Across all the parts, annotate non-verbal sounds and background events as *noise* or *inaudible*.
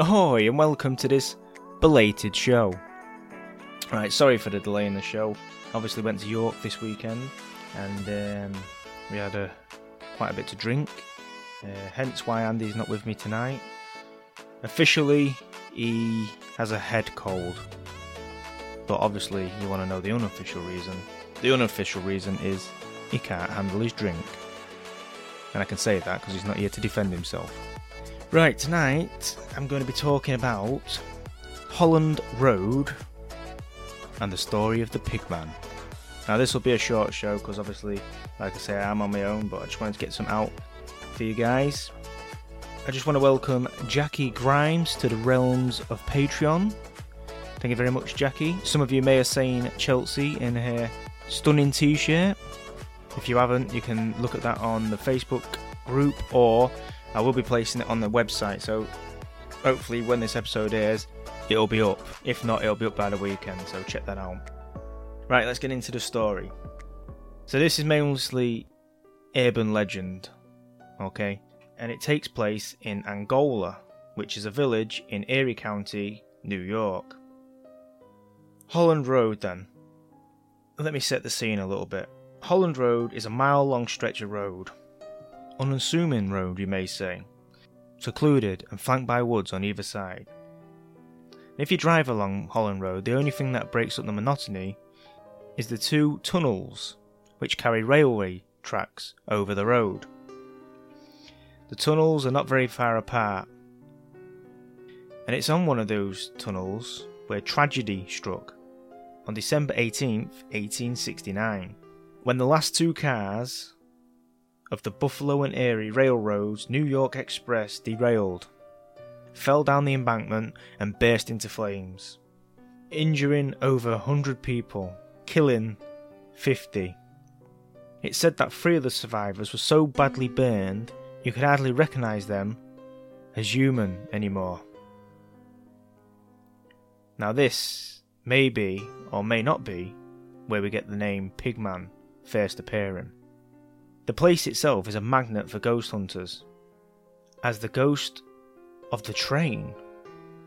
Ahoy, and welcome to this belated show. Right, sorry for the delay in the show. Obviously, went to York this weekend, and um, we had a quite a bit to drink. Uh, hence why Andy's not with me tonight. Officially, he has a head cold, but obviously, you want to know the unofficial reason. The unofficial reason is he can't handle his drink, and I can say that because he's not here to defend himself. Right, tonight I'm going to be talking about Holland Road and the story of the Pigman. Now, this will be a short show because obviously, like I say, I'm on my own, but I just wanted to get some out for you guys. I just want to welcome Jackie Grimes to the realms of Patreon. Thank you very much, Jackie. Some of you may have seen Chelsea in her stunning t shirt. If you haven't, you can look at that on the Facebook group or I will be placing it on the website, so hopefully when this episode airs, it'll be up. If not, it'll be up by the weekend, so check that out. Right, let's get into the story. So this is mostly urban legend, okay? And it takes place in Angola, which is a village in Erie County, New York. Holland Road then. Let me set the scene a little bit. Holland Road is a mile long stretch of road unassuming road, you may say, secluded and flanked by woods on either side. If you drive along Holland Road, the only thing that breaks up the monotony is the two tunnels which carry railway tracks over the road. The tunnels are not very far apart, and it's on one of those tunnels where tragedy struck on December 18th, 1869, when the last two cars of the Buffalo and Erie Railroad's New York Express derailed, fell down the embankment, and burst into flames, injuring over 100 people, killing 50. It said that three of the survivors were so badly burned you could hardly recognize them as human anymore. Now, this may be, or may not be, where we get the name Pigman first appearing. The place itself is a magnet for ghost hunters, as the ghost of the train,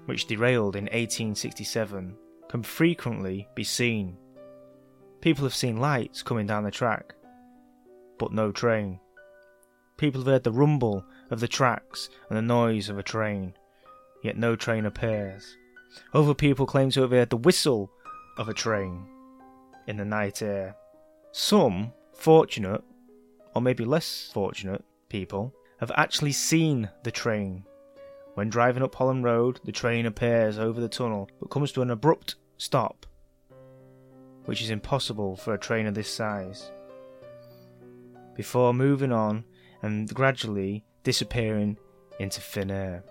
which derailed in 1867, can frequently be seen. People have seen lights coming down the track, but no train. People have heard the rumble of the tracks and the noise of a train, yet no train appears. Other people claim to have heard the whistle of a train in the night air. Some, fortunate, or maybe less fortunate, people have actually seen the train. When driving up Holland Road, the train appears over the tunnel but comes to an abrupt stop, which is impossible for a train of this size, before moving on and gradually disappearing into thin air.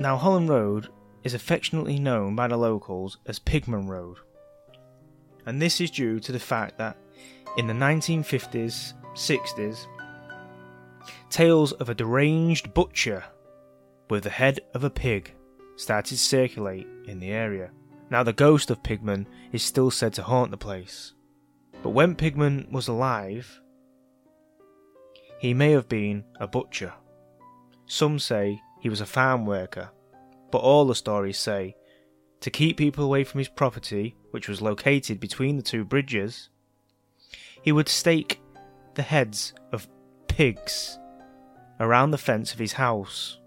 Now, Holland Road is affectionately known by the locals as Pigman Road, and this is due to the fact that in the 1950s 60s, tales of a deranged butcher with the head of a pig started to circulate in the area. Now, the ghost of Pigman is still said to haunt the place. But when Pigman was alive, he may have been a butcher. Some say he was a farm worker, but all the stories say to keep people away from his property, which was located between the two bridges, he would stake the heads of pigs around the fence of his house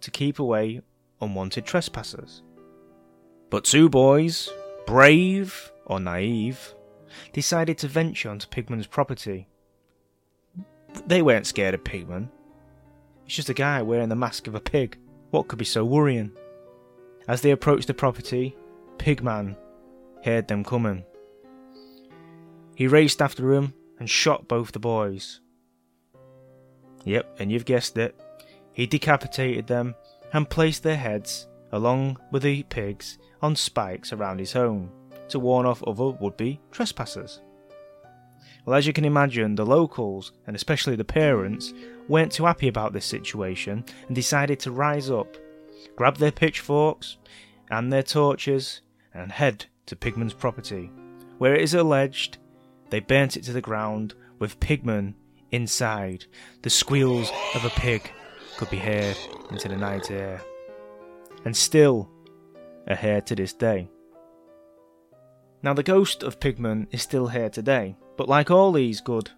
to keep away unwanted trespassers. But two boys, brave or naive, decided to venture onto Pigman's property. They weren't scared of Pigman. It's just a guy wearing the mask of a pig. What could be so worrying? As they approached the property, Pigman heard them coming. he raced after him and shot both the boys. Yep, and you've guessed it. He decapitated them and placed their heads, along with the pigs, on spikes around his home to warn off other would be trespassers. Well, as you can imagine, the locals, and especially the parents, weren't too happy about this situation and decided to rise up, grab their pitchforks and their torches, and head to Pigman's property, where it is alleged they burnt it to the ground with Pigman inside. The squeals of a pig could be heard into the night air, and still are heard to this day. Now, the ghost of Pigman is still here today, but like all these good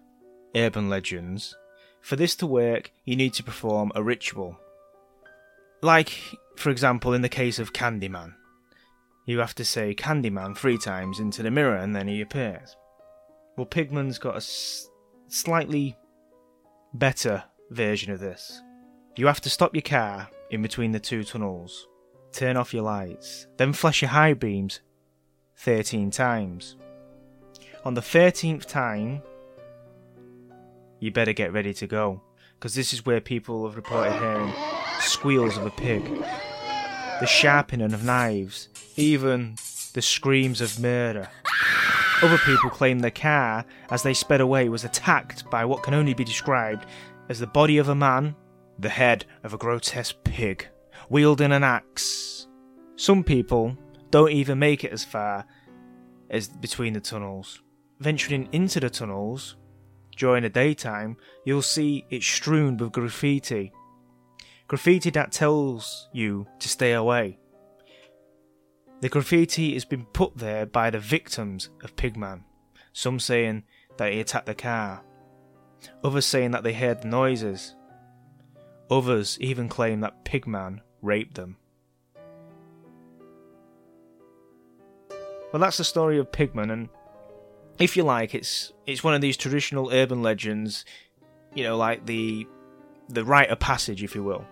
urban legends, for this to work, you need to perform a ritual. Like, for example, in the case of Candyman, you have to say Candyman three times into the mirror and then he appears. Well, Pigman's got a s- slightly better version of this. You have to stop your car in between the two tunnels, turn off your lights, then flash your high beams 13 times. On the 13th time, you better get ready to go, because this is where people have reported hearing squeals of a pig, the sharpening of knives, even the screams of murder. Other people claim the car, as they sped away, was attacked by what can only be described as the body of a man, the head of a grotesque pig, wielding an axe. Some people don't even make it as far as between the tunnels. Venturing into the tunnels during the daytime, you'll see it strewn with graffiti. Graffiti that tells you to stay away. The graffiti has been put there by the victims of Pigman, some saying that he attacked the car, others saying that they heard the noises, others even claim that Pigman raped them. Well, that's the story of Pigman, and if you like, it's it's one of these traditional urban legends, you know, like the the rite of passage, if you will.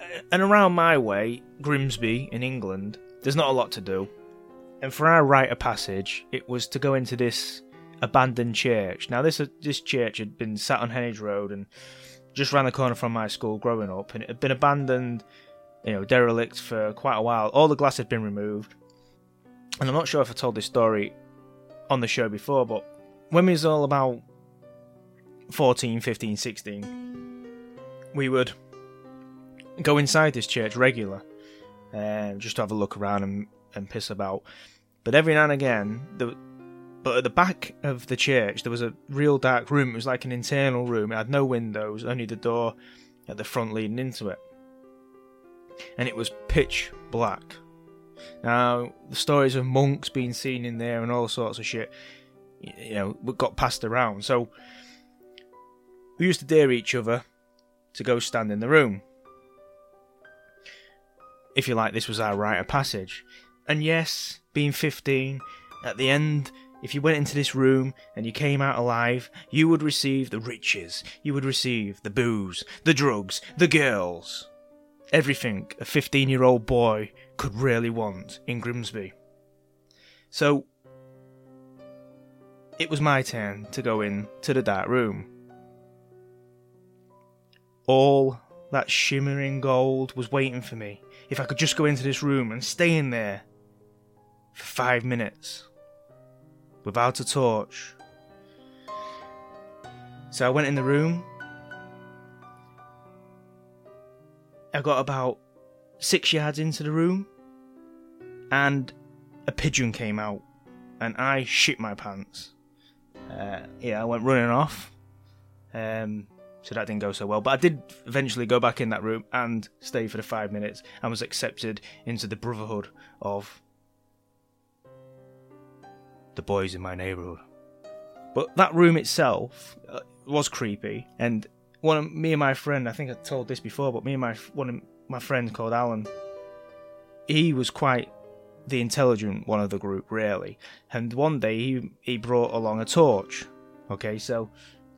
Uh, and around my way, Grimsby in England, there's not a lot to do. And for our rite of passage, it was to go into this abandoned church. Now, this this church had been sat on Heneage Road and just round the corner from my school growing up, and it had been abandoned, you know, derelict for quite a while. All the glass had been removed and I'm not sure if I told this story on the show before, but when we was all about 14, 15, 16, we would go inside this church regular, uh, just to have a look around and, and piss about. But every now and again, the, but at the back of the church, there was a real dark room. It was like an internal room. It had no windows, only the door at the front leading into it. And it was pitch black. Now, the stories of monks being seen in there and all sorts of shit, you know, got passed around. So, we used to dare each other to go stand in the room. If you like, this was our rite of passage. And yes, being 15, at the end, if you went into this room and you came out alive, you would receive the riches, you would receive the booze, the drugs, the girls. Everything a 15 year old boy could really want in Grimsby. So, it was my turn to go in to the dark room. All that shimmering gold was waiting for me if I could just go into this room and stay in there for five minutes without a torch. So I went in the room. I got about six yards into the room, and a pigeon came out, and I shit my pants. Uh, yeah, I went running off. Um, so that didn't go so well. But I did eventually go back in that room and stay for the five minutes and was accepted into the brotherhood of the boys in my neighbourhood. But that room itself uh, was creepy, and one of me and my friend, I think I told this before, but me and my one of my friend called Alan, he was quite the intelligent one of the group, really. And one day he he brought along a torch. Okay, so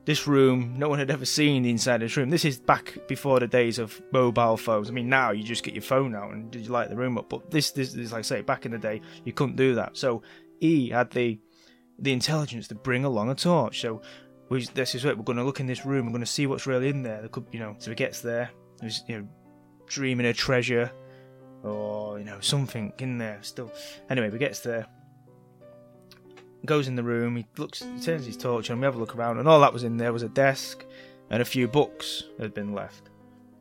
this room, no one had ever seen the inside of this room. This is back before the days of mobile phones. I mean, now you just get your phone out and you light the room up. But this, this is like I say, back in the day, you couldn't do that. So he had the the intelligence to bring along a torch. So we, this is it. We're going to look in this room. We're going to see what's really in there. There could, you know. So he gets there. He's, you know, dreaming a treasure, or you know, something in there still. Anyway, he gets there. Goes in the room. He looks. He turns his torch on. We have a look around, and all that was in there was a desk and a few books had been left.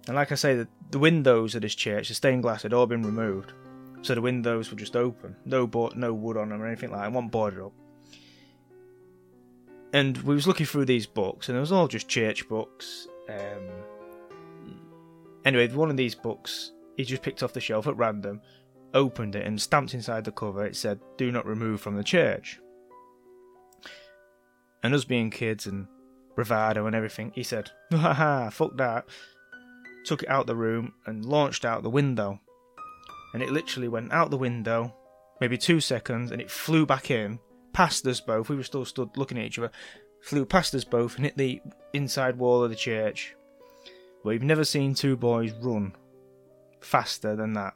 And like I say, the, the windows of this church, the stained glass, had all been removed. So the windows were just open, no board, no wood on them or anything like that. One boarded up. And we was looking through these books, and it was all just church books. Um, anyway, one of these books he just picked off the shelf at random, opened it, and stamped inside the cover. It said, "Do not remove from the church." And us being kids and bravado and everything, he said, *laughs* "Ha ha, fuck that." Took it out the room and launched out the window and it literally went out the window, maybe two seconds, and it flew back in, past us both. We were still stood looking at each other, flew past us both and hit the inside wall of the church. We've never seen two boys run faster than that.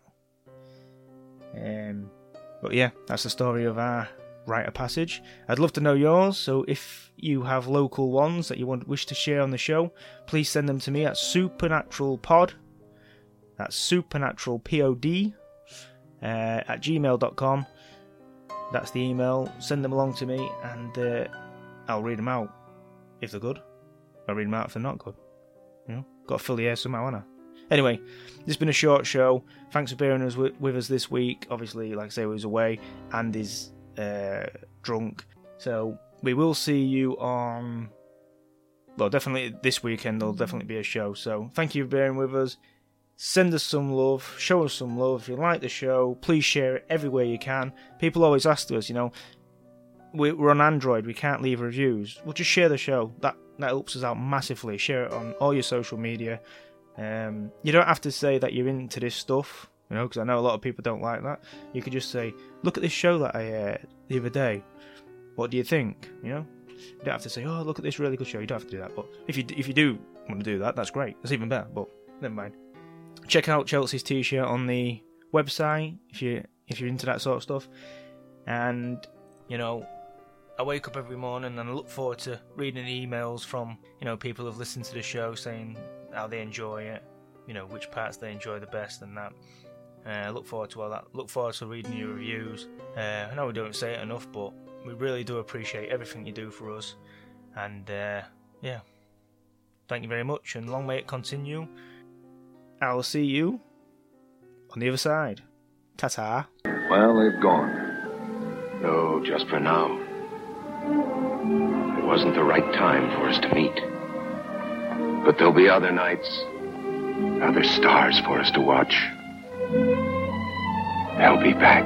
Um, but yeah, that's the story of our rite of passage. I'd love to know yours, so if you have local ones that you want wish to share on the show, please send them to me at supernaturalpod. That's supernaturalpod uh, at gmail.com. That's the email. Send them along to me and uh, I'll read them out if they're good. I'll read them out if they're not good. You know, got to fill the air somehow, haven't I? Anyway, this has been a short show. Thanks for bearing us with, us this week. Obviously, like I say, we was away and is uh, drunk. So we will see you on. Well, definitely this weekend. There'll definitely be a show. So thank you for bearing with us. Send us some love, show us some love. If you like the show, please share it everywhere you can. People always ask us, you know, we're on Android, we can't leave reviews. Well, just share the show. That that helps us out massively. Share it on all your social media. Um, you don't have to say that you're into this stuff, you know, because I know a lot of people don't like that. You could just say, "Look at this show that I aired the other day. What do you think?" You know, you don't have to say, "Oh, look at this really good show." You don't have to do that. But if you if you do want to do that, that's great. That's even better. But never mind check out Chelsea's t-shirt on the website if you if you're into that sort of stuff. And you know, I wake up every morning and I look forward to reading the emails from you know people who've listened to the show saying how they enjoy it, you know which parts they enjoy the best and that. Uh, look forward to all that. Look forward to reading your reviews. Uh, I know we don't say it enough, but we really do appreciate everything you do for us. And uh, yeah, thank you very much, and long may it continue. I'll see you on the other side. Ta ta. Well, they've gone. No, just for now. It wasn't the right time for us to meet. But there'll be other nights, other stars for us to watch. They'll be back.